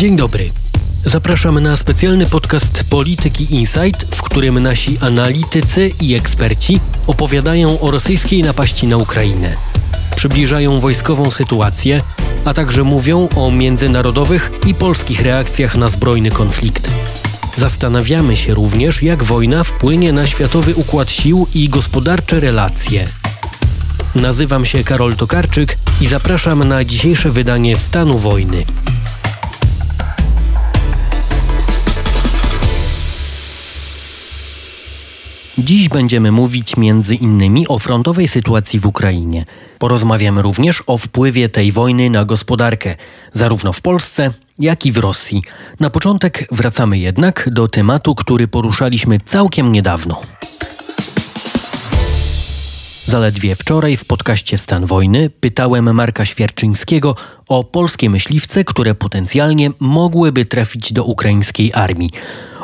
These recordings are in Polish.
Dzień dobry. Zapraszamy na specjalny podcast Polityki Insight, w którym nasi analitycy i eksperci opowiadają o rosyjskiej napaści na Ukrainę. Przybliżają wojskową sytuację, a także mówią o międzynarodowych i polskich reakcjach na zbrojny konflikt. Zastanawiamy się również, jak wojna wpłynie na światowy układ sił i gospodarcze relacje. Nazywam się Karol Tokarczyk i zapraszam na dzisiejsze wydanie Stanu Wojny. Dziś będziemy mówić między innymi o frontowej sytuacji w Ukrainie. Porozmawiamy również o wpływie tej wojny na gospodarkę, zarówno w Polsce, jak i w Rosji. Na początek wracamy jednak do tematu, który poruszaliśmy całkiem niedawno. Zaledwie wczoraj w podcaście Stan Wojny pytałem Marka Świerczyńskiego o polskie myśliwce, które potencjalnie mogłyby trafić do ukraińskiej armii.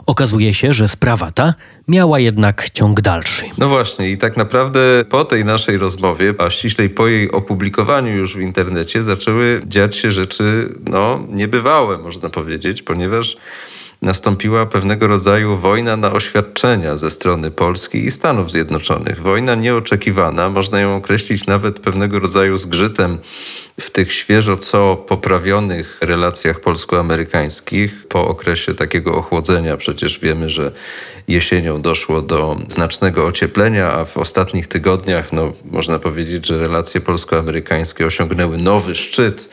Okazuje się, że sprawa ta miała jednak ciąg dalszy. No właśnie, i tak naprawdę po tej naszej rozmowie, a ściślej po jej opublikowaniu już w internecie, zaczęły dziać się rzeczy no, niebywałe, można powiedzieć, ponieważ nastąpiła pewnego rodzaju wojna na oświadczenia ze strony Polski i Stanów Zjednoczonych. Wojna nieoczekiwana, można ją określić nawet pewnego rodzaju zgrzytem w tych świeżo co poprawionych relacjach polsko-amerykańskich po okresie takiego ochłodzenia. Przecież wiemy, że jesienią doszło do znacznego ocieplenia, a w ostatnich tygodniach no, można powiedzieć, że relacje polsko-amerykańskie osiągnęły nowy szczyt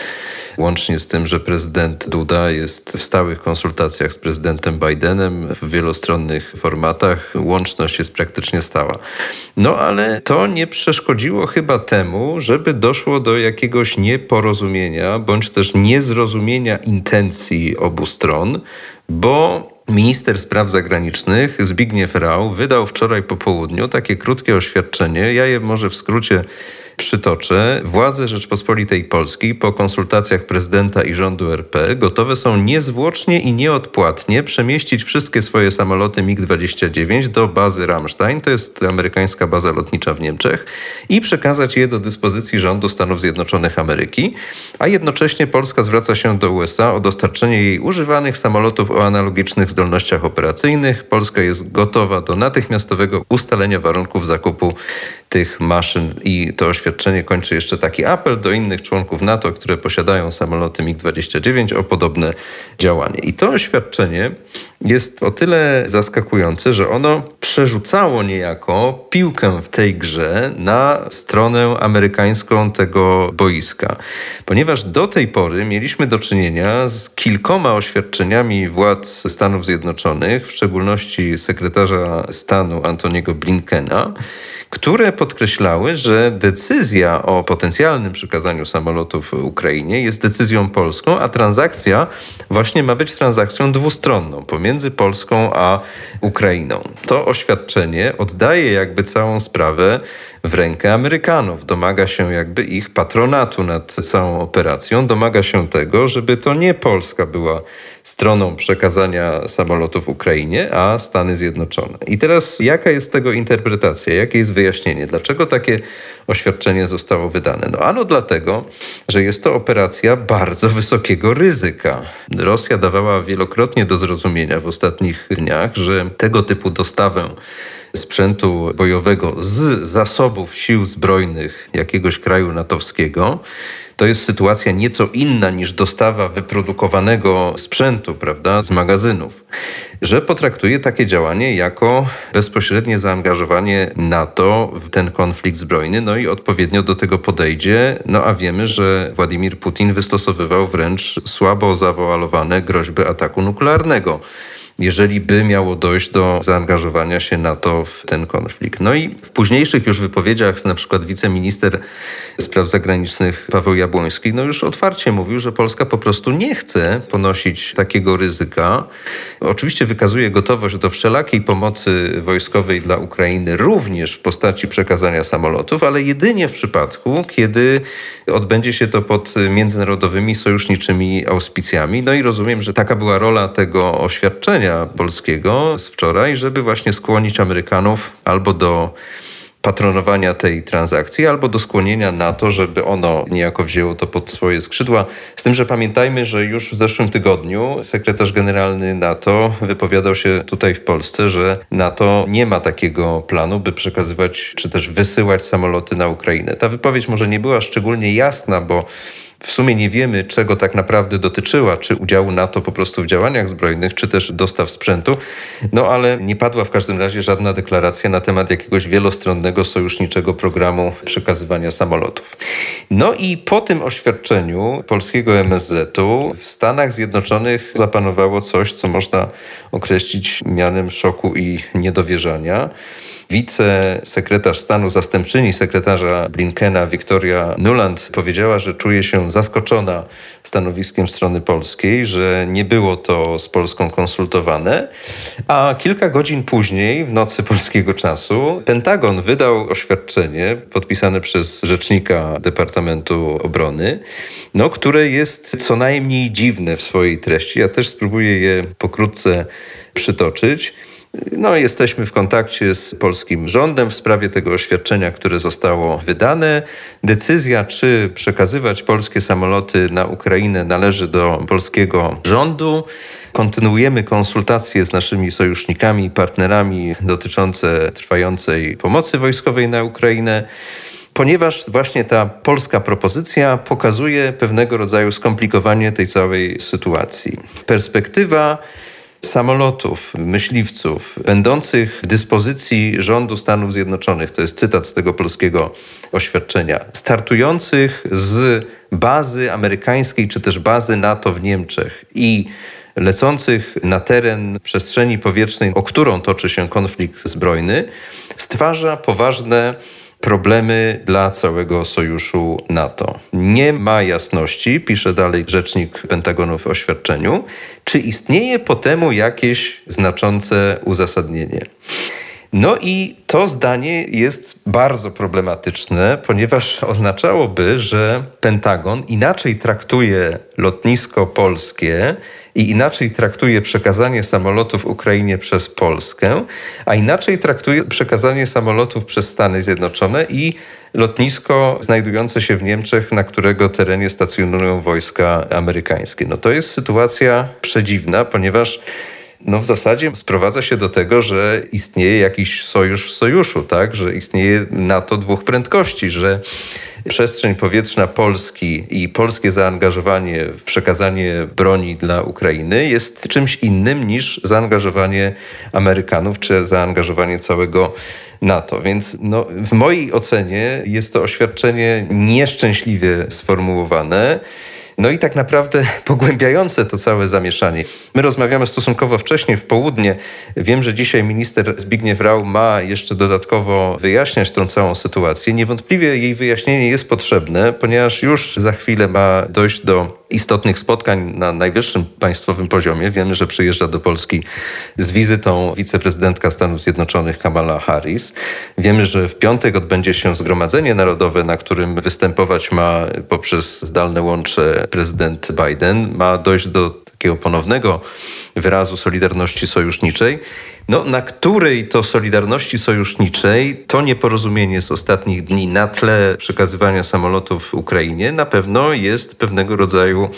łącznie z tym, że prezydent Duda jest w stałych konsultacjach z prezydentem Bidenem w wielostronnych formatach. Łączność jest praktycznie stała. No ale to nie przeszkodziło chyba temu, żeby doszło do jakiegoś nieporozumienia bądź też niezrozumienia intencji obu stron, bo Minister Spraw Zagranicznych Zbigniew Rau wydał wczoraj po południu takie krótkie oświadczenie. Ja je może w skrócie przytoczę. Władze Rzeczpospolitej Polskiej po konsultacjach prezydenta i rządu RP gotowe są niezwłocznie i nieodpłatnie przemieścić wszystkie swoje samoloty MiG-29 do bazy Ramstein, to jest amerykańska baza lotnicza w Niemczech, i przekazać je do dyspozycji rządu Stanów Zjednoczonych Ameryki, a jednocześnie Polska zwraca się do USA o dostarczenie jej używanych samolotów o analogicznych zdolnościach operacyjnych. Polska jest gotowa do natychmiastowego ustalenia warunków zakupu tych maszyn i to oświadczenie kończy jeszcze taki apel do innych członków NATO, które posiadają samoloty MiG-29 o podobne działanie. I to oświadczenie jest o tyle zaskakujące, że ono przerzucało niejako piłkę w tej grze na stronę amerykańską tego boiska. Ponieważ do tej pory mieliśmy do czynienia z kilkoma oświadczeniami władz Stanów Zjednoczonych, w szczególności sekretarza stanu Antoniego Blinkena, które podkreślały, że decyzja o potencjalnym przekazaniu samolotów Ukrainie jest decyzją polską, a transakcja właśnie ma być transakcją dwustronną pomiędzy Polską a Ukrainą. To oświadczenie oddaje jakby całą sprawę w rękę Amerykanów. Domaga się jakby ich patronatu nad całą operacją, domaga się tego, żeby to nie Polska była stroną przekazania samolotów Ukrainie, a Stany Zjednoczone. I teraz jaka jest tego interpretacja, jakie jest wyjaśnienie, dlaczego takie oświadczenie zostało wydane? No ano dlatego, że jest to operacja bardzo wysokiego ryzyka. Rosja dawała wielokrotnie do zrozumienia w ostatnich dniach, że tego typu dostawę sprzętu bojowego z zasobów sił zbrojnych jakiegoś kraju natowskiego, to jest sytuacja nieco inna niż dostawa wyprodukowanego sprzętu, prawda, z magazynów, że potraktuje takie działanie jako bezpośrednie zaangażowanie NATO w ten konflikt zbrojny, no i odpowiednio do tego podejdzie. No a wiemy, że Władimir Putin wystosowywał wręcz słabo zawoalowane groźby ataku nuklearnego jeżeli by miało dojść do zaangażowania się NATO w ten konflikt. No i w późniejszych już wypowiedziach, na przykład wiceminister spraw zagranicznych Paweł Jabłoński, no już otwarcie mówił, że Polska po prostu nie chce ponosić takiego ryzyka. Oczywiście wykazuje gotowość do wszelakiej pomocy wojskowej dla Ukrainy, również w postaci przekazania samolotów, ale jedynie w przypadku, kiedy odbędzie się to pod międzynarodowymi sojuszniczymi auspicjami. No i rozumiem, że taka była rola tego oświadczenia polskiego z wczoraj, żeby właśnie skłonić Amerykanów albo do patronowania tej transakcji albo do skłonienia na to, żeby ono niejako wzięło to pod swoje skrzydła. Z tym, że pamiętajmy, że już w zeszłym tygodniu sekretarz generalny NATO wypowiadał się tutaj w Polsce, że NATO nie ma takiego planu, by przekazywać czy też wysyłać samoloty na Ukrainę. Ta wypowiedź może nie była szczególnie jasna, bo w sumie nie wiemy, czego tak naprawdę dotyczyła, czy udziału NATO po prostu w działaniach zbrojnych, czy też dostaw sprzętu. No ale nie padła w każdym razie żadna deklaracja na temat jakiegoś wielostronnego sojuszniczego programu przekazywania samolotów. No i po tym oświadczeniu polskiego MSZ-u w Stanach Zjednoczonych zapanowało coś, co można określić mianem szoku i niedowierzania wicesekretarz stanu, zastępczyni sekretarza Blinkena, Victoria Nuland, powiedziała, że czuje się zaskoczona stanowiskiem strony polskiej, że nie było to z Polską konsultowane. A kilka godzin później, w nocy polskiego czasu, Pentagon wydał oświadczenie podpisane przez rzecznika Departamentu Obrony, no, które jest co najmniej dziwne w swojej treści. Ja też spróbuję je pokrótce przytoczyć. No, jesteśmy w kontakcie z polskim rządem w sprawie tego oświadczenia, które zostało wydane. Decyzja, czy przekazywać polskie samoloty na Ukrainę, należy do polskiego rządu. Kontynuujemy konsultacje z naszymi sojusznikami partnerami dotyczące trwającej pomocy wojskowej na Ukrainę ponieważ właśnie ta polska propozycja pokazuje pewnego rodzaju skomplikowanie tej całej sytuacji. Perspektywa samolotów, myśliwców, będących w dyspozycji rządu Stanów Zjednoczonych, to jest cytat z tego polskiego oświadczenia, startujących z bazy amerykańskiej czy też bazy NATO w Niemczech i lecących na teren przestrzeni powietrznej, o którą toczy się konflikt zbrojny, stwarza poważne problemy dla całego sojuszu NATO. Nie ma jasności, pisze dalej rzecznik Pentagonu w oświadczeniu, czy istnieje po temu jakieś znaczące uzasadnienie. No i to zdanie jest bardzo problematyczne, ponieważ oznaczałoby, że Pentagon inaczej traktuje lotnisko polskie i inaczej traktuje przekazanie samolotów Ukrainie przez Polskę, a inaczej traktuje przekazanie samolotów przez Stany Zjednoczone i lotnisko znajdujące się w Niemczech, na którego terenie stacjonują wojska amerykańskie. No to jest sytuacja przedziwna, ponieważ no w zasadzie sprowadza się do tego, że istnieje jakiś sojusz w sojuszu, tak? że istnieje NATO dwóch prędkości, że przestrzeń powietrzna Polski i polskie zaangażowanie w przekazanie broni dla Ukrainy jest czymś innym niż zaangażowanie Amerykanów czy zaangażowanie całego NATO. Więc no, w mojej ocenie jest to oświadczenie nieszczęśliwie sformułowane. No i tak naprawdę pogłębiające to całe zamieszanie. My rozmawiamy stosunkowo wcześnie, w południe. Wiem, że dzisiaj minister Zbigniew Rau ma jeszcze dodatkowo wyjaśniać tą całą sytuację. Niewątpliwie jej wyjaśnienie jest potrzebne, ponieważ już za chwilę ma dojść do istotnych spotkań na najwyższym państwowym poziomie. Wiemy, że przyjeżdża do Polski z wizytą wiceprezydentka Stanów Zjednoczonych Kamala Harris. Wiemy, że w piątek odbędzie się Zgromadzenie Narodowe, na którym występować ma poprzez zdalne łącze prezydent Biden. Ma dojść do takiego ponownego wyrazu solidarności sojuszniczej, no, na której to solidarności sojuszniczej to nieporozumienie z ostatnich dni na tle przekazywania samolotów Ukrainie na pewno jest pewnego rodzaju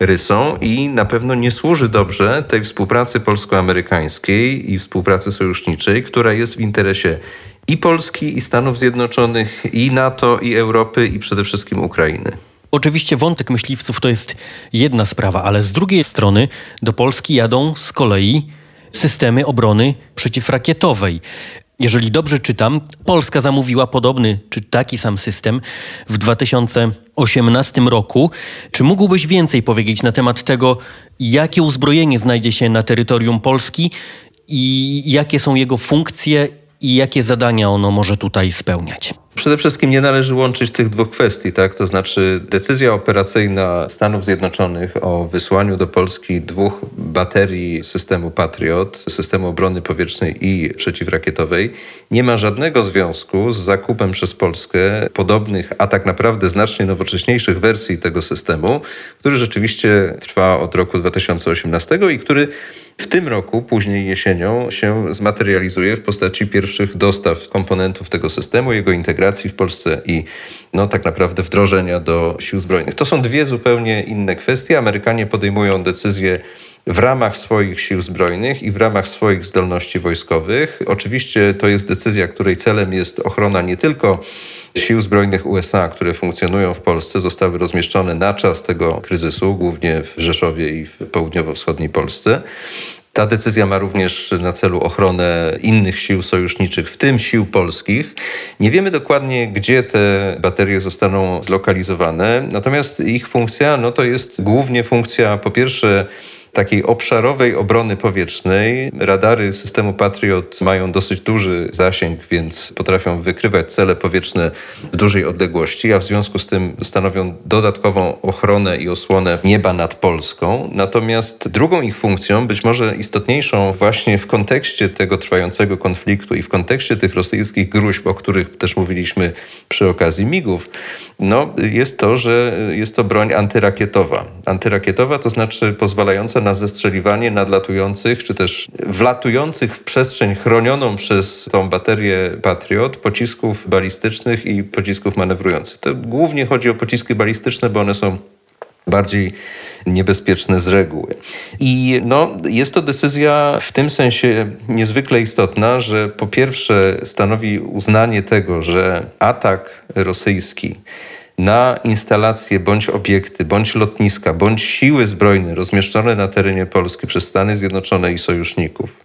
rysą i na pewno nie służy dobrze tej współpracy polsko-amerykańskiej i współpracy sojuszniczej, która jest w interesie i Polski, i Stanów Zjednoczonych, i NATO, i Europy, i przede wszystkim Ukrainy. Oczywiście wątek myśliwców to jest jedna sprawa, ale z drugiej strony do Polski jadą z kolei systemy obrony przeciwrakietowej. Jeżeli dobrze czytam, Polska zamówiła podobny czy taki sam system w 2018 roku. Czy mógłbyś więcej powiedzieć na temat tego, jakie uzbrojenie znajdzie się na terytorium Polski i jakie są jego funkcje i jakie zadania ono może tutaj spełniać? Przede wszystkim nie należy łączyć tych dwóch kwestii, tak? To znaczy decyzja operacyjna Stanów Zjednoczonych o wysłaniu do Polski dwóch baterii systemu Patriot, systemu obrony powietrznej i przeciwrakietowej, nie ma żadnego związku z zakupem przez Polskę podobnych, a tak naprawdę znacznie nowocześniejszych wersji tego systemu, który rzeczywiście trwa od roku 2018 i który w tym roku, później jesienią, się zmaterializuje w postaci pierwszych dostaw komponentów tego systemu, jego integracji w Polsce i no, tak naprawdę wdrożenia do sił zbrojnych. To są dwie zupełnie inne kwestie. Amerykanie podejmują decyzje w ramach swoich sił zbrojnych i w ramach swoich zdolności wojskowych. Oczywiście to jest decyzja, której celem jest ochrona nie tylko sił zbrojnych USA, które funkcjonują w Polsce, zostały rozmieszczone na czas tego kryzysu, głównie w Rzeszowie i w południowo-wschodniej Polsce. Ta decyzja ma również na celu ochronę innych sił sojuszniczych, w tym sił polskich. Nie wiemy dokładnie, gdzie te baterie zostaną zlokalizowane, natomiast ich funkcja no to jest głównie funkcja po pierwsze takiej obszarowej obrony powietrznej. Radary systemu Patriot mają dosyć duży zasięg, więc potrafią wykrywać cele powietrzne w dużej odległości, a w związku z tym stanowią dodatkową ochronę i osłonę nieba nad Polską. Natomiast drugą ich funkcją, być może istotniejszą właśnie w kontekście tego trwającego konfliktu i w kontekście tych rosyjskich gruźb, o których też mówiliśmy przy okazji migów, no, jest to, że jest to broń antyrakietowa. Antyrakietowa to znaczy pozwalająca na zestrzeliwanie nadlatujących, czy też wlatujących w przestrzeń chronioną przez tą baterię Patriot pocisków balistycznych i pocisków manewrujących. To głównie chodzi o pociski balistyczne, bo one są bardziej niebezpieczne z reguły. I no, jest to decyzja w tym sensie niezwykle istotna, że po pierwsze stanowi uznanie tego, że atak rosyjski na instalacje bądź obiekty, bądź lotniska, bądź siły zbrojne rozmieszczone na terenie Polski przez Stany Zjednoczone i sojuszników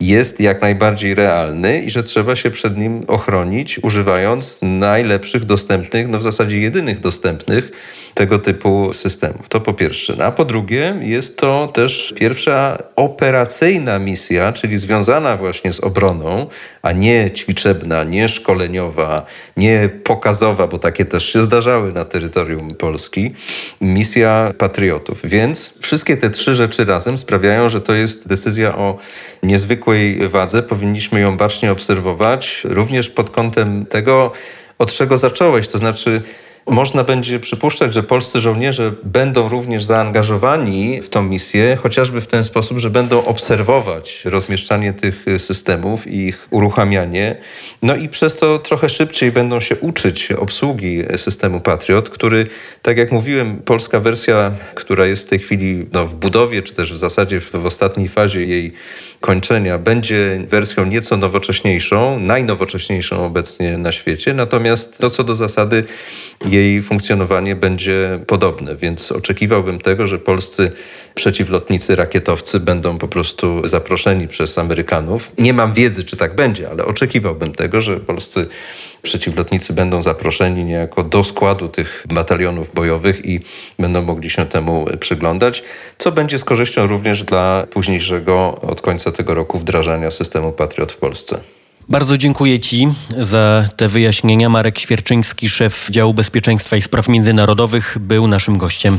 jest jak najbardziej realny i że trzeba się przed nim ochronić, używając najlepszych dostępnych, no w zasadzie jedynych dostępnych tego typu systemów. To po pierwsze. No a po drugie, jest to też pierwsza operacyjna misja, czyli związana właśnie z obroną, a nie ćwiczebna, nie szkoleniowa, nie pokazowa, bo takie też się zdarzały na terytorium Polski, misja patriotów. Więc wszystkie te trzy rzeczy razem sprawiają, że to jest decyzja o niezwykłej wadze. Powinniśmy ją bacznie obserwować, również pod kątem tego, od czego zacząłeś, to znaczy można będzie przypuszczać, że polscy żołnierze będą również zaangażowani w tą misję, chociażby w ten sposób, że będą obserwować rozmieszczanie tych systemów i ich uruchamianie. No i przez to trochę szybciej będą się uczyć obsługi systemu Patriot, który, tak jak mówiłem, polska wersja, która jest w tej chwili no, w budowie, czy też w zasadzie w, w ostatniej fazie jej kończenia, będzie wersją nieco nowocześniejszą, najnowocześniejszą obecnie na świecie. Natomiast no, co do zasady, jej funkcjonowanie będzie podobne, więc oczekiwałbym tego, że polscy przeciwlotnicy, rakietowcy będą po prostu zaproszeni przez Amerykanów. Nie mam wiedzy, czy tak będzie, ale oczekiwałbym tego, że polscy przeciwlotnicy będą zaproszeni niejako do składu tych batalionów bojowych i będą mogli się temu przyglądać, co będzie z korzyścią również dla późniejszego od końca tego roku wdrażania systemu Patriot w Polsce. Bardzo dziękuję Ci za te wyjaśnienia. Marek Świerczyński, szef działu bezpieczeństwa i spraw międzynarodowych, był naszym gościem.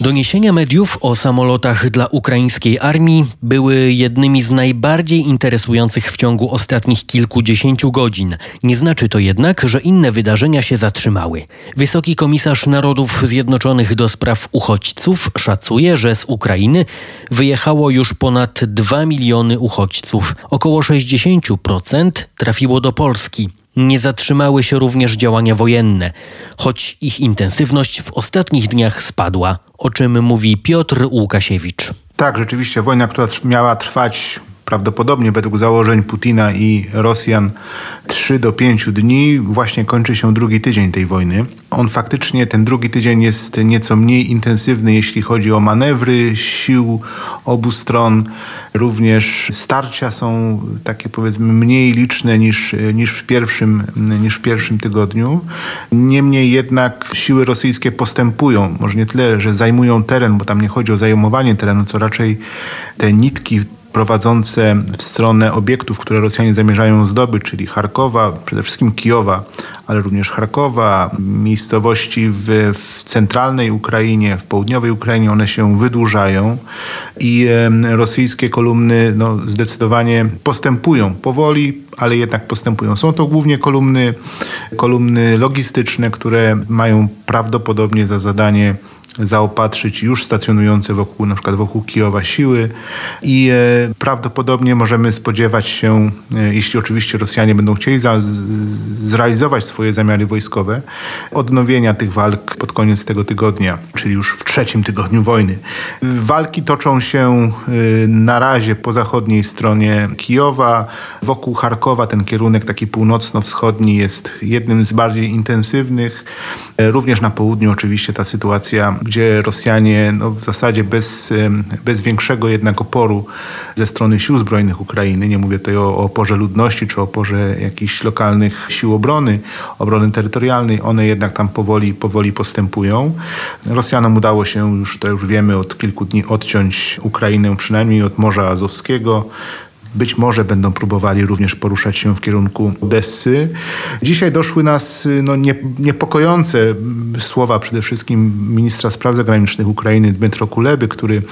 Doniesienia mediów o samolotach dla ukraińskiej armii były jednymi z najbardziej interesujących w ciągu ostatnich kilkudziesięciu godzin. Nie znaczy to jednak, że inne wydarzenia się zatrzymały. Wysoki komisarz Narodów Zjednoczonych do spraw uchodźców szacuje, że z Ukrainy wyjechało już ponad 2 miliony uchodźców. Około 60% trafiło do Polski. Nie zatrzymały się również działania wojenne, choć ich intensywność w ostatnich dniach spadła, o czym mówi Piotr Łukasiewicz. Tak, rzeczywiście wojna, która miała trwać prawdopodobnie według założeń Putina i Rosjan 3 do 5 dni właśnie kończy się drugi tydzień tej wojny. On faktycznie, ten drugi tydzień jest nieco mniej intensywny, jeśli chodzi o manewry sił obu stron. Również starcia są takie powiedzmy mniej liczne niż, niż, w, pierwszym, niż w pierwszym tygodniu. Niemniej jednak siły rosyjskie postępują. Może nie tyle, że zajmują teren, bo tam nie chodzi o zajmowanie terenu, co raczej te nitki prowadzące w stronę obiektów, które Rosjanie zamierzają zdobyć, czyli Charkowa, przede wszystkim Kijowa, ale również Charkowa, miejscowości w, w centralnej Ukrainie, w południowej Ukrainie, one się wydłużają i rosyjskie kolumny no, zdecydowanie postępują powoli, ale jednak postępują. Są to głównie kolumny, kolumny logistyczne, które mają prawdopodobnie za zadanie zaopatrzyć już stacjonujące wokół, na przykład wokół Kijowa siły i e, prawdopodobnie możemy spodziewać się, e, jeśli oczywiście Rosjanie będą chcieli za, zrealizować swoje zamiary wojskowe, odnowienia tych walk pod koniec tego tygodnia, czyli już w trzecim tygodniu wojny. Walki toczą się e, na razie po zachodniej stronie Kijowa, wokół Charkowa ten kierunek taki północno-wschodni jest jednym z bardziej intensywnych. Również na południu oczywiście ta sytuacja, gdzie Rosjanie no, w zasadzie bez, bez większego jednak oporu ze strony sił zbrojnych Ukrainy, nie mówię tutaj o, o oporze ludności czy oporze jakichś lokalnych sił obrony, obrony terytorialnej, one jednak tam powoli, powoli postępują. Rosjanom udało się już, to już wiemy, od kilku dni odciąć Ukrainę przynajmniej od Morza Azowskiego. Być może będą próbowali również poruszać się w kierunku Odessy. Dzisiaj doszły nas no, nie, niepokojące słowa przede wszystkim ministra spraw zagranicznych Ukrainy Dmytro Kuleby, który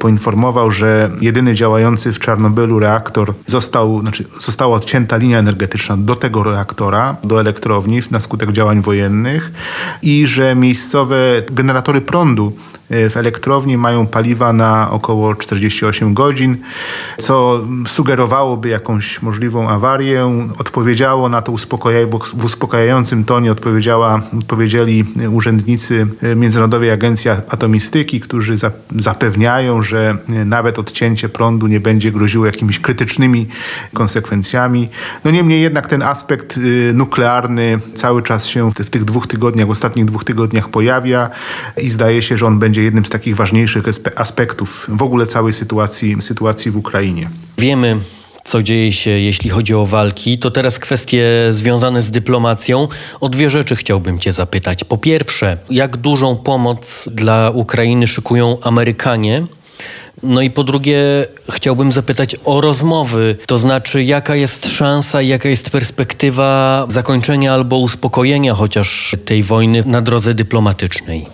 poinformował, że jedyny działający w Czarnobylu reaktor został, znaczy została odcięta linia energetyczna do tego reaktora, do elektrowni na skutek działań wojennych i że miejscowe generatory prądu w elektrowni mają paliwa na około 48 godzin, co sugerowałoby jakąś możliwą awarię. Odpowiedziało na to w uspokajającym tonie odpowiedziała, odpowiedzieli urzędnicy Międzynarodowej Agencji Atomistyki, którzy zapewniają, że nawet odcięcie prądu nie będzie groziło jakimiś krytycznymi konsekwencjami. No niemniej jednak ten aspekt y, nuklearny cały czas się w tych dwóch tygodniach, w ostatnich dwóch tygodniach pojawia i zdaje się, że on będzie jednym z takich ważniejszych aspektów w ogóle całej sytuacji, sytuacji w Ukrainie. Wiemy, co dzieje się, jeśli chodzi o walki, to teraz kwestie związane z dyplomacją. O dwie rzeczy chciałbym Cię zapytać. Po pierwsze, jak dużą pomoc dla Ukrainy szykują Amerykanie? No i po drugie, chciałbym zapytać o rozmowy, to znaczy, jaka jest szansa, jaka jest perspektywa zakończenia albo uspokojenia chociaż tej wojny na drodze dyplomatycznej.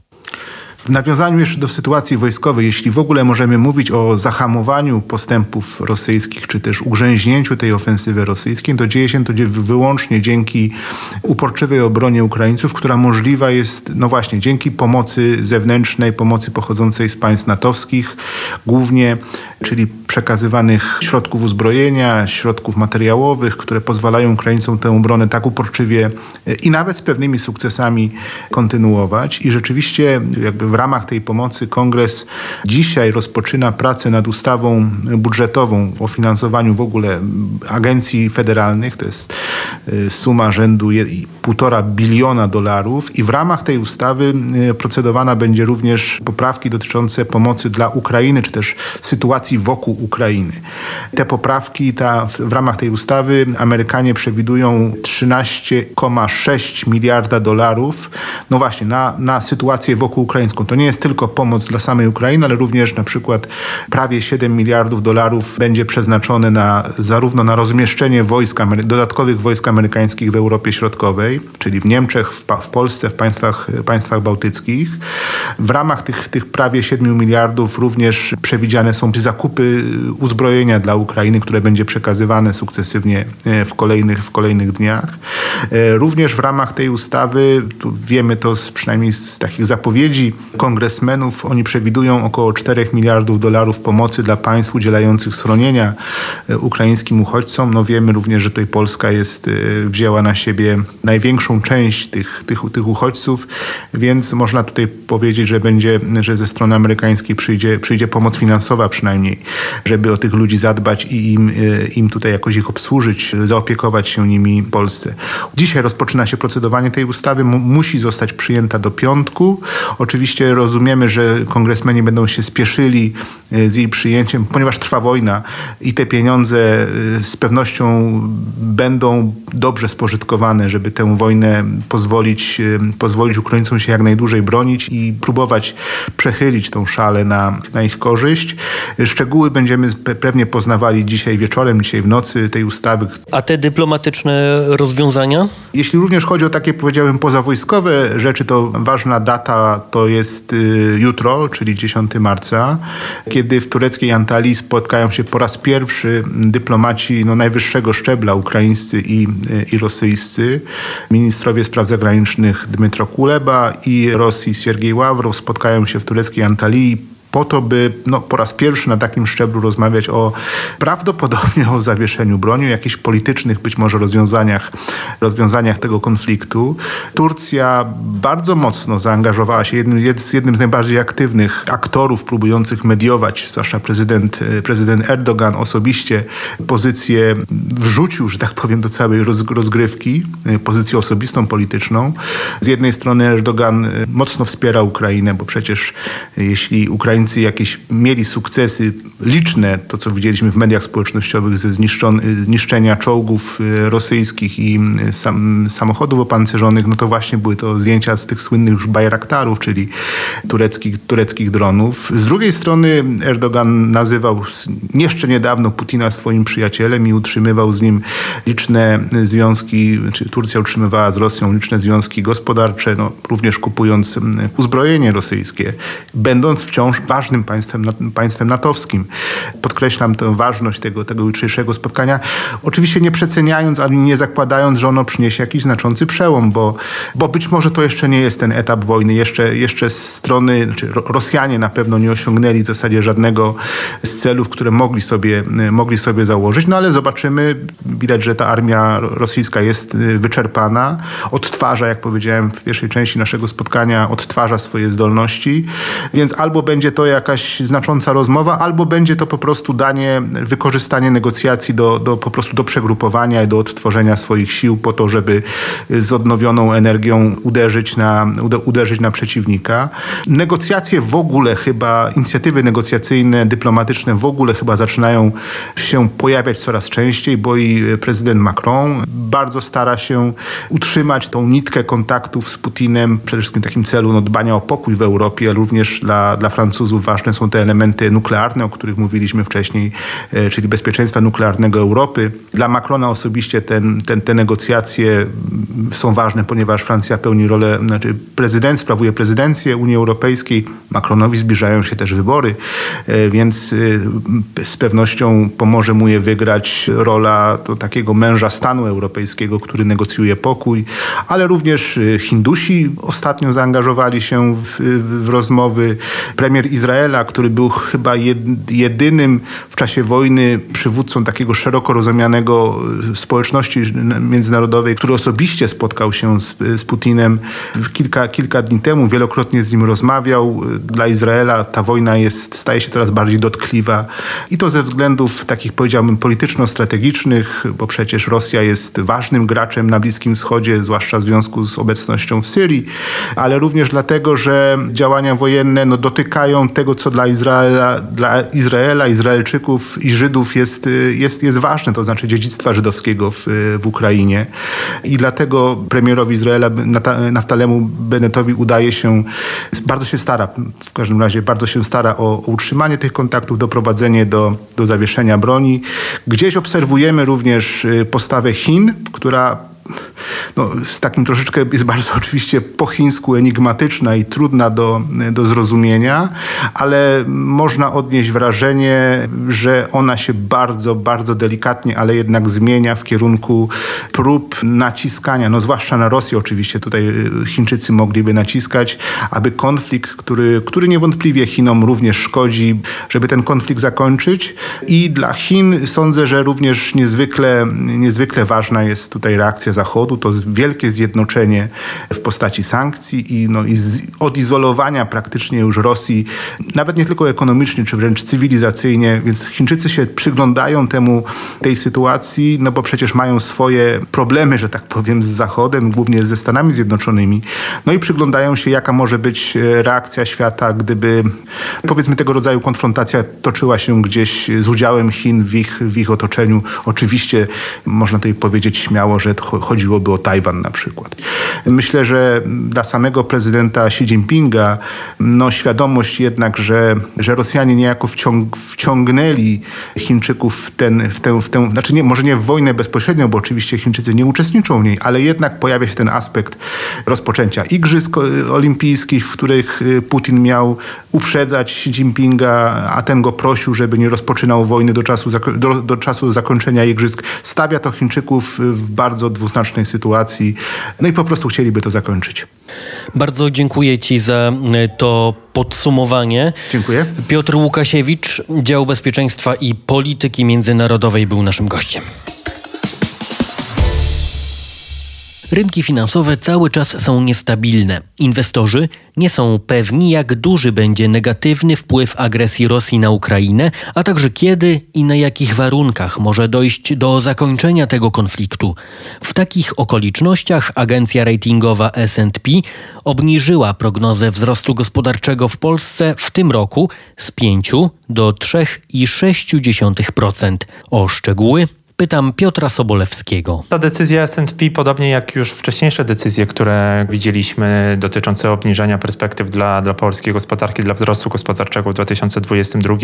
W nawiązaniu jeszcze do sytuacji wojskowej, jeśli w ogóle możemy mówić o zahamowaniu postępów rosyjskich, czy też ugrzęźnięciu tej ofensywy rosyjskiej, to dzieje się to wyłącznie dzięki uporczywej obronie Ukraińców, która możliwa jest, no właśnie, dzięki pomocy zewnętrznej, pomocy pochodzącej z państw natowskich, głównie, czyli przekazywanych środków uzbrojenia, środków materiałowych, które pozwalają Ukraińcom tę obronę tak uporczywie e, i nawet z pewnymi sukcesami kontynuować. I rzeczywiście jakby w ramach tej pomocy kongres dzisiaj rozpoczyna pracę nad ustawą budżetową o finansowaniu w ogóle agencji federalnych. To jest e, suma rzędu 1,5 biliona dolarów i w ramach tej ustawy e, procedowana będzie również poprawki dotyczące pomocy dla Ukrainy, czy też sytuacji wokół Ukrainy. Te poprawki ta, w ramach tej ustawy Amerykanie przewidują 13,6 miliarda dolarów, no właśnie, na, na sytuację wokół ukraińską. To nie jest tylko pomoc dla samej Ukrainy, ale również na przykład prawie 7 miliardów dolarów będzie przeznaczone na, zarówno na rozmieszczenie wojsk, dodatkowych wojsk amerykańskich w Europie Środkowej, czyli w Niemczech, w, w Polsce, w państwach, państwach bałtyckich. W ramach tych, tych prawie 7 miliardów również przewidziane są zakupy uzbrojenia dla Ukrainy, które będzie przekazywane sukcesywnie e, w kolejnych, w kolejnych dniach. E, również w ramach tej ustawy, wiemy to z, przynajmniej z takich zapowiedzi kongresmenów, oni przewidują około 4 miliardów dolarów pomocy dla państw udzielających schronienia e, ukraińskim uchodźcom. No wiemy również, że tutaj Polska jest, wzięła na siebie największą część tych, tych, tych uchodźców, więc można tutaj powiedzieć, że będzie, że ze strony amerykańskiej przyjdzie, przyjdzie pomoc finansowa przynajmniej, żeby o tych ludzi zadbać i im, e, im tutaj jakoś ich obsłużyć, zaopiekować się nimi w Polsce. Dzisiaj rozpoczyna się procedowanie tej ustawy, musi zostać przyjęta do piątku. Oczywiście rozumiemy, że kongresmeni będą się spieszyli e, z jej przyjęciem, ponieważ trwa wojna i te pieniądze e, z pewnością będą dobrze spożytkowane, żeby tę wojnę pozwolić, pozwolić Ukraińcom się jak najdłużej bronić i próbować przechylić tą szalę na, na ich korzyść. Szczegóły będziemy pewnie poznawali dzisiaj wieczorem, dzisiaj w nocy tej ustawy. A te dyplomatyczne rozwiązania? Jeśli również chodzi o takie, powiedziałem, pozawojskowe rzeczy, to ważna data to jest y, jutro, czyli 10 marca, kiedy w tureckiej Antalii spotkają się po raz pierwszy dyplomaci no, najwyższego szczebla, ukraińscy i, y, i rosyjscy. Ministrowie spraw zagranicznych Dmytro Kuleba i Rosji Siergiej Ławrow spotkają się w tureckiej Antalii po to, by no, po raz pierwszy na takim szczeblu rozmawiać o prawdopodobnie o zawieszeniu broni, jakichś politycznych być może rozwiązaniach, rozwiązaniach tego konfliktu. Turcja bardzo mocno zaangażowała się, jednym, jest jednym z najbardziej aktywnych aktorów próbujących mediować, zwłaszcza prezydent, prezydent Erdogan osobiście pozycję wrzucił, że tak powiem, do całej rozgrywki, pozycję osobistą, polityczną. Z jednej strony Erdogan mocno wspiera Ukrainę, bo przecież jeśli Ukraina Ukraińcy jakieś mieli sukcesy liczne, to co widzieliśmy w mediach społecznościowych ze zniszczenia czołgów y, rosyjskich i y, sam, samochodów opancerzonych, no to właśnie były to zdjęcia z tych słynnych już Bajraktarów, czyli tureckich, tureckich dronów. Z drugiej strony Erdogan nazywał jeszcze niedawno Putina swoim przyjacielem i utrzymywał z nim liczne związki, czy Turcja utrzymywała z Rosją liczne związki gospodarcze, no, również kupując uzbrojenie rosyjskie, będąc wciąż ważnym państwem, państwem natowskim. Podkreślam tę ważność tego, tego jutrzejszego spotkania. Oczywiście nie przeceniając, ani nie zakładając, że ono przyniesie jakiś znaczący przełom, bo, bo być może to jeszcze nie jest ten etap wojny. Jeszcze, jeszcze strony, znaczy Rosjanie na pewno nie osiągnęli w zasadzie żadnego z celów, które mogli sobie, mogli sobie założyć, no ale zobaczymy. Widać, że ta armia rosyjska jest wyczerpana, odtwarza, jak powiedziałem w pierwszej części naszego spotkania, odtwarza swoje zdolności, więc albo będzie to jakaś znacząca rozmowa, albo będzie to po prostu danie, wykorzystanie negocjacji do, do, po prostu do przegrupowania i do odtworzenia swoich sił po to, żeby z odnowioną energią uderzyć na, uderzyć na przeciwnika. Negocjacje w ogóle chyba, inicjatywy negocjacyjne, dyplomatyczne w ogóle chyba zaczynają się pojawiać coraz częściej, bo i prezydent Macron bardzo stara się utrzymać tą nitkę kontaktów z Putinem, przede wszystkim w takim celu no, dbania o pokój w Europie, również dla, dla Francuzów ważne są te elementy nuklearne, o których mówiliśmy wcześniej, e, czyli bezpieczeństwa nuklearnego Europy. Dla Macrona osobiście ten, ten, te negocjacje są ważne, ponieważ Francja pełni rolę, znaczy prezydent sprawuje prezydencję Unii Europejskiej. Macronowi zbliżają się też wybory, e, więc e, z pewnością pomoże mu je wygrać rola to takiego męża stanu europejskiego, który negocjuje pokój, ale również Hindusi ostatnio zaangażowali się w, w rozmowy. Premier Izraela, który był chyba jedynym w czasie wojny przywódcą takiego szeroko rozumianego e, społeczności międzynarodowej, który osobiście spotkał się z, z Putinem kilka, kilka dni temu, wielokrotnie z nim rozmawiał. Dla Izraela ta wojna jest, staje się coraz bardziej dotkliwa i to ze względów takich powiedziałbym polityczno-strategicznych, bo przecież Rosja jest ważnym graczem na Bliskim Wschodzie, zwłaszcza w związku z obecnością w Syrii, ale również dlatego, że działania wojenne no, dotykają tego, co dla Izraela, dla Izraela, Izraelczyków i Żydów jest, y, jest, jest ważne, to znaczy dziedzictwa żydowskiego w, w Ukrainie. I dlatego premierowi Izraela, Naftalemu Bennettowi udaje się, bardzo się stara, w każdym razie bardzo się stara o, o utrzymanie tych kontaktów, doprowadzenie do, do zawieszenia broni. Gdzieś obserwujemy również y, postawę Chin, która no, z takim troszeczkę jest bardzo oczywiście po chińsku enigmatyczna i trudna do, do zrozumienia, ale można odnieść wrażenie, że ona się bardzo, bardzo delikatnie, ale jednak zmienia w kierunku prób naciskania, no zwłaszcza na Rosję oczywiście tutaj y, Chińczycy mogliby naciskać, aby konflikt, który, który niewątpliwie Chinom również szkodzi, żeby ten konflikt zakończyć. I dla Chin sądzę, że również niezwykle, niezwykle ważna jest tutaj reakcja Zachodu, to wielkie zjednoczenie w postaci sankcji i, no, i odizolowania praktycznie już Rosji, nawet nie tylko ekonomicznie, czy wręcz cywilizacyjnie, więc Chińczycy się przyglądają temu, tej sytuacji, no bo przecież mają swoje problemy, że tak powiem, z Zachodem, głównie ze Stanami Zjednoczonymi, no i przyglądają się, jaka może być e, reakcja świata, gdyby powiedzmy tego rodzaju konfrontacja toczyła się gdzieś z udziałem Chin w ich, w ich otoczeniu. Oczywiście można tutaj powiedzieć śmiało, że chodziłoby o Tajwan na przykład. Myślę, że dla samego prezydenta Xi Jinpinga no, świadomość jednak, że, że Rosjanie niejako wciąg, wciągnęli Chińczyków w ten, w tę, w tę, znaczy nie, może nie w wojnę bezpośrednio, bo oczywiście Chińczycy nie uczestniczą w niej, ale jednak pojawia się ten aspekt rozpoczęcia igrzysk olimpijskich, w których y, Putin miał uprzedzać Xi Jinpinga, a ten go prosił, żeby nie rozpoczynał wojny do czasu, do, do czasu zakończenia igrzysk. Stawia to Chińczyków w bardzo dwuznacznej sytuacji. No i po prostu chcieliby to zakończyć. Bardzo dziękuję Ci za e, to podsumowanie. Dziękuję. Piotr Łukasiewicz, dział bezpieczeństwa i polityki międzynarodowej był naszym gościem. Rynki finansowe cały czas są niestabilne. Inwestorzy nie są pewni, jak duży będzie negatywny wpływ agresji Rosji na Ukrainę, a także kiedy i na jakich warunkach może dojść do zakończenia tego konfliktu. W takich okolicznościach agencja ratingowa SP obniżyła prognozę wzrostu gospodarczego w Polsce w tym roku z 5 do 3,6%. O szczegóły Pytam Piotra Sobolewskiego. Ta decyzja S&P, podobnie jak już wcześniejsze decyzje, które widzieliśmy dotyczące obniżania perspektyw dla, dla polskiej gospodarki, dla wzrostu gospodarczego w 2022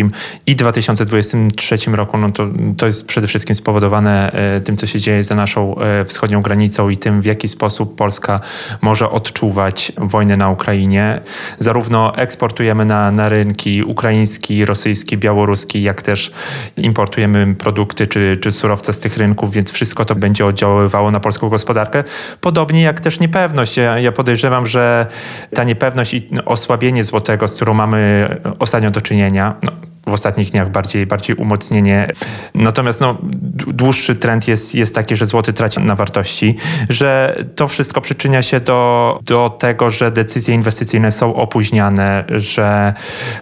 i 2023 roku, no to, to jest przede wszystkim spowodowane e, tym, co się dzieje za naszą e, wschodnią granicą i tym, w jaki sposób Polska może odczuwać wojnę na Ukrainie. Zarówno eksportujemy na, na rynki ukraiński, rosyjski, białoruski, jak też importujemy produkty czy, czy surowce z tych rynków, więc wszystko to będzie oddziaływało na polską gospodarkę. Podobnie jak też niepewność. Ja, ja podejrzewam, że ta niepewność i osłabienie złotego, z którą mamy ostatnio do czynienia, no, w ostatnich dniach bardziej, bardziej umocnienie. Natomiast no, dłuższy trend jest, jest taki, że złoty traci na wartości, że to wszystko przyczynia się do, do tego, że decyzje inwestycyjne są opóźniane, że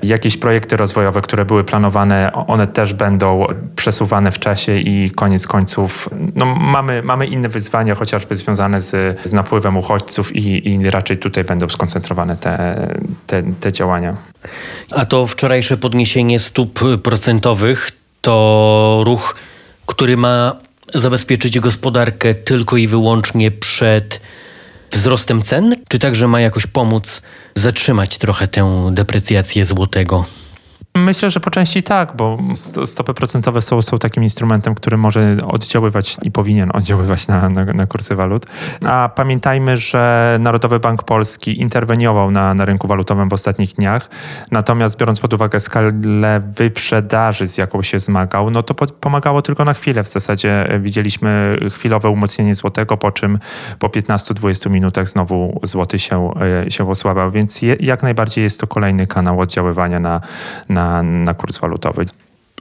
jakieś projekty rozwojowe, które były planowane, one też będą przesuwane w czasie i koniec końców no, mamy, mamy inne wyzwania, chociażby związane z, z napływem uchodźców i, i raczej tutaj będą skoncentrowane te, te, te działania. A to wczorajsze podniesienie stóp procentowych to ruch, który ma zabezpieczyć gospodarkę tylko i wyłącznie przed wzrostem cen, czy także ma jakoś pomóc zatrzymać trochę tę deprecjację złotego? Myślę, że po części tak, bo stopy procentowe są, są takim instrumentem, który może oddziaływać i powinien oddziaływać na, na, na kursy walut. A pamiętajmy, że Narodowy Bank Polski interweniował na, na rynku walutowym w ostatnich dniach, natomiast biorąc pod uwagę skalę wyprzedaży, z jaką się zmagał, no to po, pomagało tylko na chwilę. W zasadzie widzieliśmy chwilowe umocnienie złotego, po czym po 15-20 minutach znowu złoty się, e, się osłabiał, więc je, jak najbardziej jest to kolejny kanał oddziaływania na, na na, na kurs walutowy.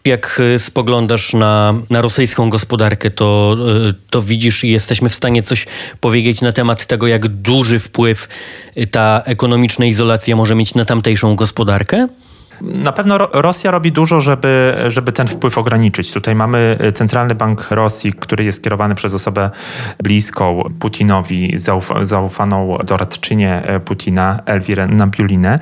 Jak y, spoglądasz na, na rosyjską gospodarkę, to, y, to widzisz i jesteśmy w stanie coś powiedzieć na temat tego, jak duży wpływ ta ekonomiczna izolacja może mieć na tamtejszą gospodarkę? Na pewno Rosja robi dużo, żeby, żeby ten wpływ ograniczyć. Tutaj mamy e, Centralny Bank Rosji, który jest kierowany przez osobę bliską Putinowi, zauf zaufaną doradczynię e, Putina, Elwirę Nabiulinę.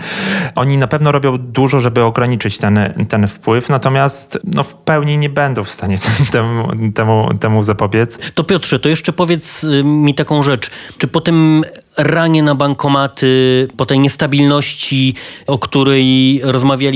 Oni na pewno robią dużo, żeby ograniczyć ten, ten wpływ, natomiast no, w pełni nie będą w stanie temu, temu, temu zapobiec. To Piotrze, to jeszcze powiedz y, mi taką rzecz. Czy po tym ranie na bankomaty, po tej niestabilności, o której rozmawialiśmy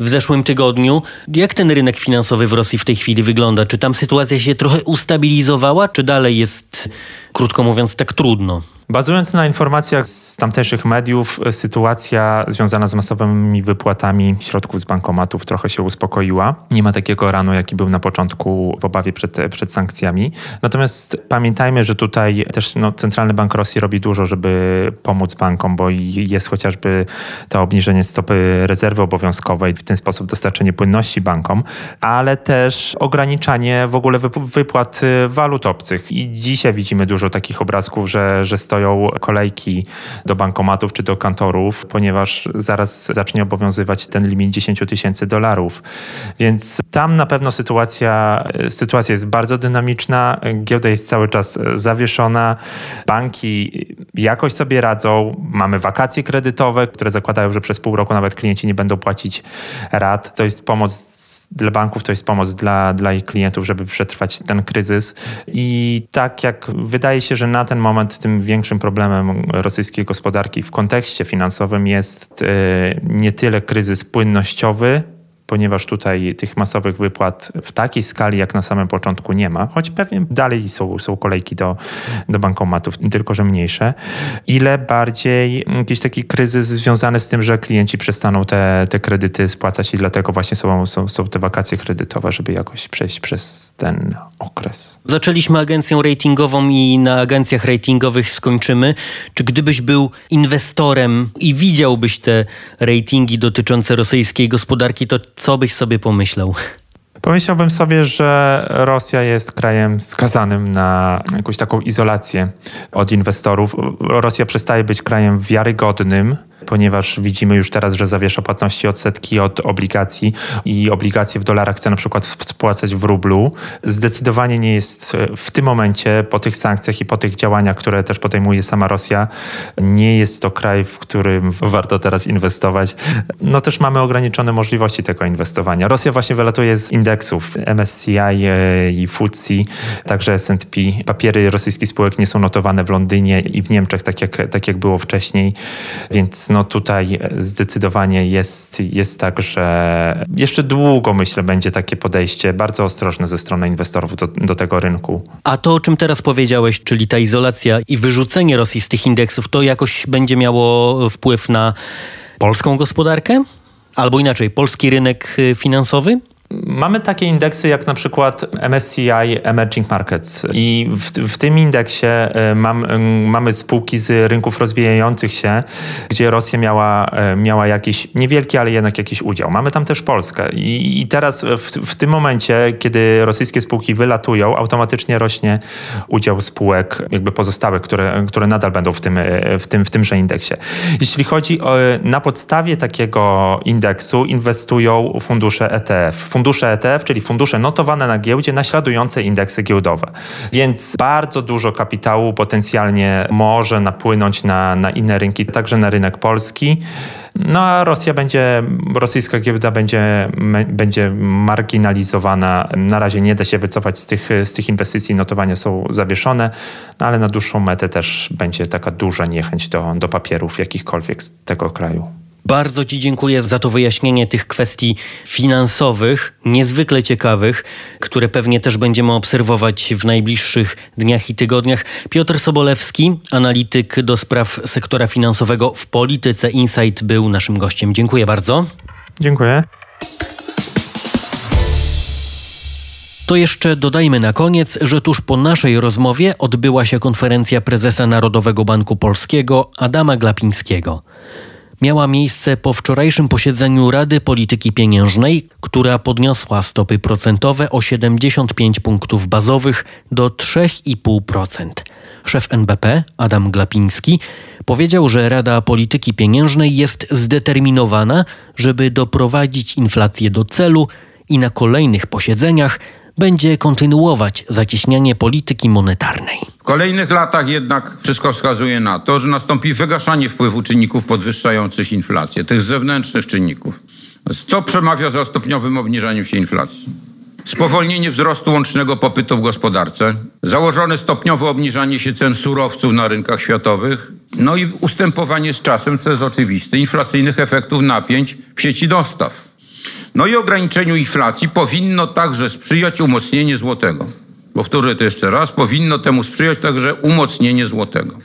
w zeszłym tygodniu. Jak ten rynek finansowy w Rosji w tej chwili wygląda? Czy tam sytuacja się trochę ustabilizowała, czy dalej jest, krótko mówiąc, tak trudno? Bazując na informacjach z tamtejszych mediów, sytuacja związana z masowymi wypłatami środków z bankomatów trochę się uspokoiła. Nie ma takiego ranu, jaki był na początku w obawie przed, przed sankcjami. Natomiast pamiętajmy, że tutaj też no, Centralny Bank Rosji robi dużo, żeby pomóc bankom, bo jest chociażby to obniżenie stopy rezerwy obowiązkowej, w ten sposób dostarczenie płynności bankom, ale też ograniczanie w ogóle wypłat walut obcych. I dzisiaj widzimy dużo takich obrazków, że, że stoją kolejki do bankomatów czy do kantorów, ponieważ zaraz zacznie obowiązywać ten limit 10 tysięcy dolarów. Więc tam na pewno sytuacja, sytuacja jest bardzo dynamiczna, giełda jest cały czas zawieszona, banki jakoś sobie radzą. Mamy wakacje kredytowe, które zakładają, że przez pół roku nawet klienci nie będą płacić rat. To jest pomoc dla banków, to jest pomoc dla, dla ich klientów, żeby przetrwać ten kryzys. I tak jak wydaje się, że na ten moment tym większym problemem rosyjskiej gospodarki w kontekście finansowym jest e, nie tyle kryzys płynnościowy, ponieważ tutaj tych masowych wypłat w takiej skali jak na samym początku nie ma, choć pewnie dalej są, są kolejki do, do bankomatów, tylko że mniejsze. Ile bardziej jakiś taki kryzys związany z tym, że klienci przestaną te, te kredyty spłacać i dlatego właśnie są, są, są te wakacje kredytowe, żeby jakoś przejść przez ten okres. Zaczęliśmy agencją ratingową i na agencjach ratingowych skończymy. Czy gdybyś był inwestorem i widziałbyś te ratingi dotyczące rosyjskiej gospodarki, to co byś sobie pomyślał? Pomyślałbym sobie, że Rosja jest krajem skazanym na jakąś taką izolację od inwestorów. Rosja przestaje być krajem wiarygodnym ponieważ widzimy już teraz, że zawiesza płatności odsetki od obligacji i obligacje w dolarach chce na przykład spłacać w rublu. Zdecydowanie nie jest w tym momencie, po tych sankcjach i po tych działaniach, które też podejmuje sama Rosja, nie jest to kraj, w którym warto teraz inwestować. No też mamy ograniczone możliwości tego inwestowania. Rosja właśnie wylatuje z indeksów MSCI e, i FTSE, także S&P. Papiery rosyjskich spółek nie są notowane w Londynie i w Niemczech, tak jak, tak jak było wcześniej, więc no tutaj zdecydowanie jest, jest tak, że jeszcze długo myślę będzie takie podejście bardzo ostrożne ze strony inwestorów do, do tego rynku. A to, o czym teraz powiedziałeś, czyli ta izolacja i wyrzucenie Rosji z tych indeksów, to jakoś będzie miało wpływ na polską gospodarkę? Albo inaczej, polski rynek finansowy? Mamy takie indeksy jak na przykład MSCI Emerging Markets i w, w tym indeksie e, mam, e, mamy spółki z rynków rozwijających się, gdzie Rosja miała, e, miała jakiś niewielki, ale jednak jakiś udział. Mamy tam też Polskę i, i teraz w, w tym momencie, kiedy rosyjskie spółki wylatują, automatycznie rośnie udział spółek jakby pozostałych, które, które nadal będą w, tym, w, tym, w tymże indeksie. Jeśli chodzi o, na podstawie takiego indeksu inwestują fundusze ETF fundusze ETF, czyli fundusze notowane na giełdzie, naśladujące indeksy giełdowe. Więc bardzo dużo kapitału potencjalnie może napłynąć na, na inne rynki, także na rynek polski. No a Rosja będzie, rosyjska giełda będzie, będzie marginalizowana. Na razie nie da się wycofać z tych, z tych inwestycji, notowania są zawieszone, no ale na dłuższą metę też będzie taka duża niechęć do, do papierów jakichkolwiek z tego kraju. Bardzo Ci dziękuję za to wyjaśnienie tych kwestii finansowych, niezwykle ciekawych, które pewnie też będziemy obserwować w najbliższych dniach i tygodniach. Piotr Sobolewski, analityk do spraw sektora finansowego w Polityce Insight, był naszym gościem. Dziękuję bardzo. Dziękuję. To jeszcze dodajmy na koniec, że tuż po naszej rozmowie odbyła się konferencja prezesa Narodowego Banku Polskiego Adama Glapińskiego miała miejsce po wczorajszym posiedzeniu Rady Polityki Pieniężnej, która podniosła stopy procentowe o 75 punktów bazowych do 3,5%. Szef NBP, Adam Glapiński, powiedział, że Rada Polityki Pieniężnej jest zdeterminowana, żeby doprowadzić inflację do celu i na kolejnych posiedzeniach będzie kontynuować zacieśnianie polityki monetarnej. W kolejnych latach jednak wszystko wskazuje na to, że nastąpi wygaszanie wpływu czynników podwyższających inflację, tych zewnętrznych czynników, co przemawia za stopniowym obniżaniem się inflacji. Spowolnienie wzrostu łącznego popytu w gospodarce, założone stopniowe obniżanie się cen surowców na rynkach światowych, no i ustępowanie z czasem, co jest oczywiste, inflacyjnych efektów napięć w sieci dostaw. No i ograniczeniu inflacji powinno także sprzyjać umocnienie złotego. Powtórzę to jeszcze raz, powinno temu sprzyjać także umocnienie złotego.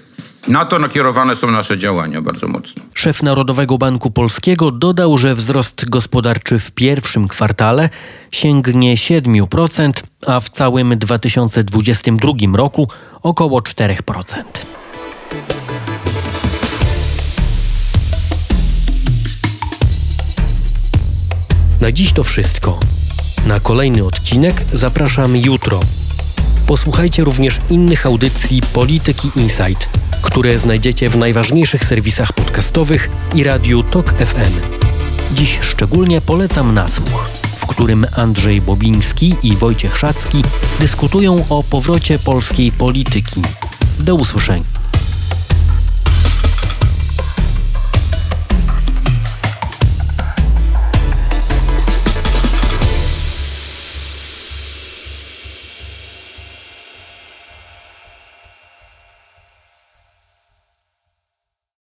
Na to nakierowane są nasze działania bardzo mocno. Szef Narodowego Banku Polskiego dodał, że wzrost gospodarczy w pierwszym kwartale sięgnie 7%, a w całym 2022 roku około 4%. Na dziś to wszystko. Na kolejny odcinek zapraszam jutro. Posłuchajcie również innych audycji Polityki Insight, które znajdziecie w najważniejszych serwisach podcastowych i radiu Tok FM. Dziś szczególnie polecam nasłuch, w którym Andrzej Bobiński i Wojciech Szacki dyskutują o powrocie polskiej polityki. Do usłyszenia.